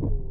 you